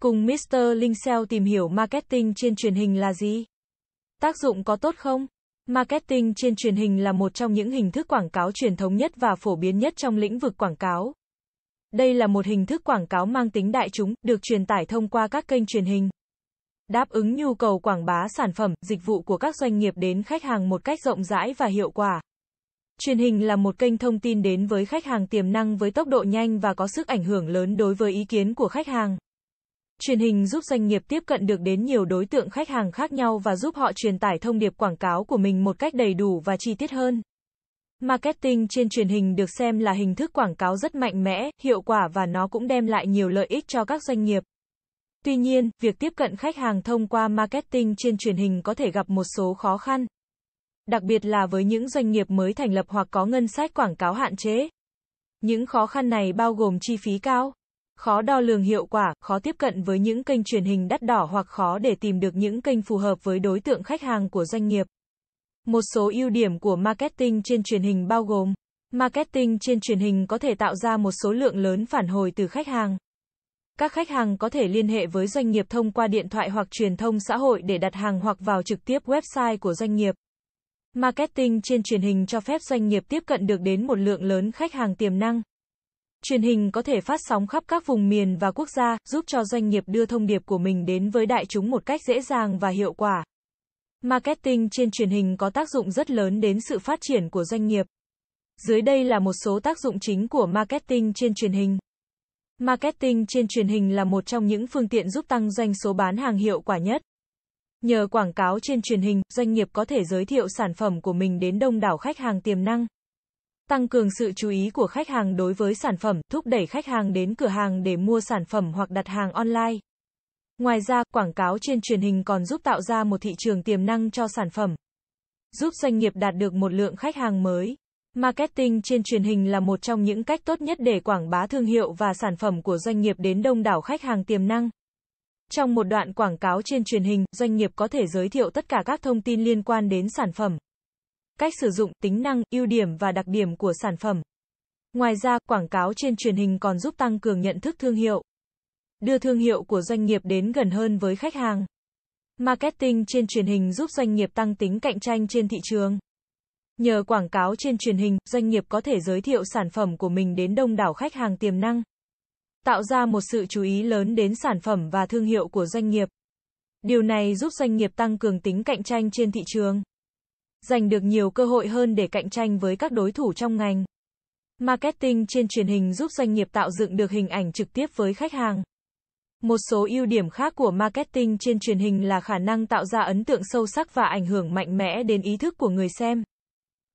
Cùng Mr. Linh tìm hiểu marketing trên truyền hình là gì? Tác dụng có tốt không? Marketing trên truyền hình là một trong những hình thức quảng cáo truyền thống nhất và phổ biến nhất trong lĩnh vực quảng cáo. Đây là một hình thức quảng cáo mang tính đại chúng, được truyền tải thông qua các kênh truyền hình. Đáp ứng nhu cầu quảng bá sản phẩm, dịch vụ của các doanh nghiệp đến khách hàng một cách rộng rãi và hiệu quả. Truyền hình là một kênh thông tin đến với khách hàng tiềm năng với tốc độ nhanh và có sức ảnh hưởng lớn đối với ý kiến của khách hàng. Truyền hình giúp doanh nghiệp tiếp cận được đến nhiều đối tượng khách hàng khác nhau và giúp họ truyền tải thông điệp quảng cáo của mình một cách đầy đủ và chi tiết hơn. Marketing trên truyền hình được xem là hình thức quảng cáo rất mạnh mẽ, hiệu quả và nó cũng đem lại nhiều lợi ích cho các doanh nghiệp. Tuy nhiên, việc tiếp cận khách hàng thông qua marketing trên truyền hình có thể gặp một số khó khăn. Đặc biệt là với những doanh nghiệp mới thành lập hoặc có ngân sách quảng cáo hạn chế. Những khó khăn này bao gồm chi phí cao, khó đo lường hiệu quả, khó tiếp cận với những kênh truyền hình đắt đỏ hoặc khó để tìm được những kênh phù hợp với đối tượng khách hàng của doanh nghiệp. Một số ưu điểm của marketing trên truyền hình bao gồm Marketing trên truyền hình có thể tạo ra một số lượng lớn phản hồi từ khách hàng. Các khách hàng có thể liên hệ với doanh nghiệp thông qua điện thoại hoặc truyền thông xã hội để đặt hàng hoặc vào trực tiếp website của doanh nghiệp. Marketing trên truyền hình cho phép doanh nghiệp tiếp cận được đến một lượng lớn khách hàng tiềm năng. Truyền hình có thể phát sóng khắp các vùng miền và quốc gia, giúp cho doanh nghiệp đưa thông điệp của mình đến với đại chúng một cách dễ dàng và hiệu quả. Marketing trên truyền hình có tác dụng rất lớn đến sự phát triển của doanh nghiệp. Dưới đây là một số tác dụng chính của marketing trên truyền hình. Marketing trên truyền hình là một trong những phương tiện giúp tăng doanh số bán hàng hiệu quả nhất. Nhờ quảng cáo trên truyền hình, doanh nghiệp có thể giới thiệu sản phẩm của mình đến đông đảo khách hàng tiềm năng. Tăng cường sự chú ý của khách hàng đối với sản phẩm, thúc đẩy khách hàng đến cửa hàng để mua sản phẩm hoặc đặt hàng online. Ngoài ra, quảng cáo trên truyền hình còn giúp tạo ra một thị trường tiềm năng cho sản phẩm, giúp doanh nghiệp đạt được một lượng khách hàng mới. Marketing trên truyền hình là một trong những cách tốt nhất để quảng bá thương hiệu và sản phẩm của doanh nghiệp đến đông đảo khách hàng tiềm năng. Trong một đoạn quảng cáo trên truyền hình, doanh nghiệp có thể giới thiệu tất cả các thông tin liên quan đến sản phẩm, cách sử dụng, tính năng, ưu điểm và đặc điểm của sản phẩm. Ngoài ra, quảng cáo trên truyền hình còn giúp tăng cường nhận thức thương hiệu, đưa thương hiệu của doanh nghiệp đến gần hơn với khách hàng. Marketing trên truyền hình giúp doanh nghiệp tăng tính cạnh tranh trên thị trường. Nhờ quảng cáo trên truyền hình, doanh nghiệp có thể giới thiệu sản phẩm của mình đến đông đảo khách hàng tiềm năng, tạo ra một sự chú ý lớn đến sản phẩm và thương hiệu của doanh nghiệp. Điều này giúp doanh nghiệp tăng cường tính cạnh tranh trên thị trường, giành được nhiều cơ hội hơn để cạnh tranh với các đối thủ trong ngành. Marketing trên truyền hình giúp doanh nghiệp tạo dựng được hình ảnh trực tiếp với khách hàng. Một số ưu điểm khác của marketing trên truyền hình là khả năng tạo ra ấn tượng sâu sắc và ảnh hưởng mạnh mẽ đến ý thức của người xem.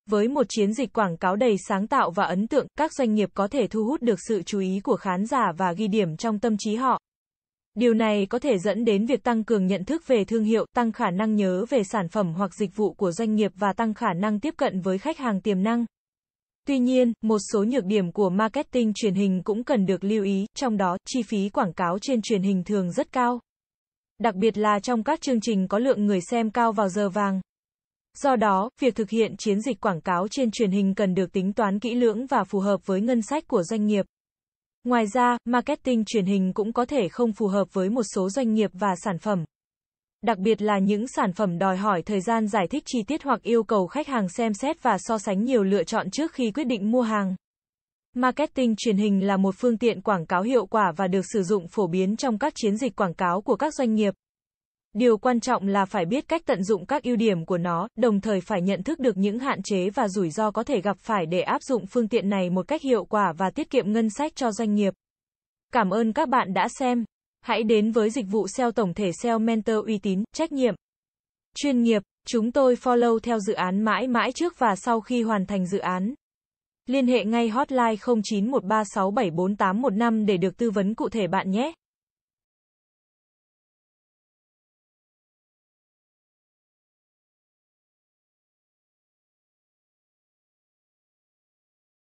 Với một chiến dịch quảng cáo đầy sáng tạo và ấn tượng, các doanh nghiệp có thể thu hút được sự chú ý của khán giả và ghi điểm trong tâm trí họ. Điều này có thể dẫn đến việc tăng cường nhận thức về thương hiệu, tăng khả năng nhớ về sản phẩm hoặc dịch vụ của doanh nghiệp và tăng khả năng tiếp cận với khách hàng tiềm năng. Tuy nhiên, một số nhược điểm của marketing truyền hình cũng cần được lưu ý, trong đó, chi phí quảng cáo trên truyền hình thường rất cao. Đặc biệt là trong các chương trình có lượng người xem cao vào giờ vàng. Do đó, việc thực hiện chiến dịch quảng cáo trên truyền hình cần được tính toán kỹ lưỡng và phù hợp với ngân sách của doanh nghiệp. Ngoài ra, marketing truyền hình cũng có thể không phù hợp với một số doanh nghiệp và sản phẩm. Đặc biệt là những sản phẩm đòi hỏi thời gian giải thích chi tiết hoặc yêu cầu khách hàng xem xét và so sánh nhiều lựa chọn trước khi quyết định mua hàng. Marketing truyền hình là một phương tiện quảng cáo hiệu quả và được sử dụng phổ biến trong các chiến dịch quảng cáo của các doanh nghiệp. Điều quan trọng là phải biết cách tận dụng các ưu điểm của nó, đồng thời phải nhận thức được những hạn chế và rủi ro có thể gặp phải để áp dụng phương tiện này một cách hiệu quả và tiết kiệm ngân sách cho doanh nghiệp. Cảm ơn các bạn đã xem. Hãy đến với dịch vụ SEO tổng thể SEO Mentor uy tín, trách nhiệm, chuyên nghiệp. Chúng tôi follow theo dự án mãi mãi trước và sau khi hoàn thành dự án. Liên hệ ngay hotline 0913674815 để được tư vấn cụ thể bạn nhé.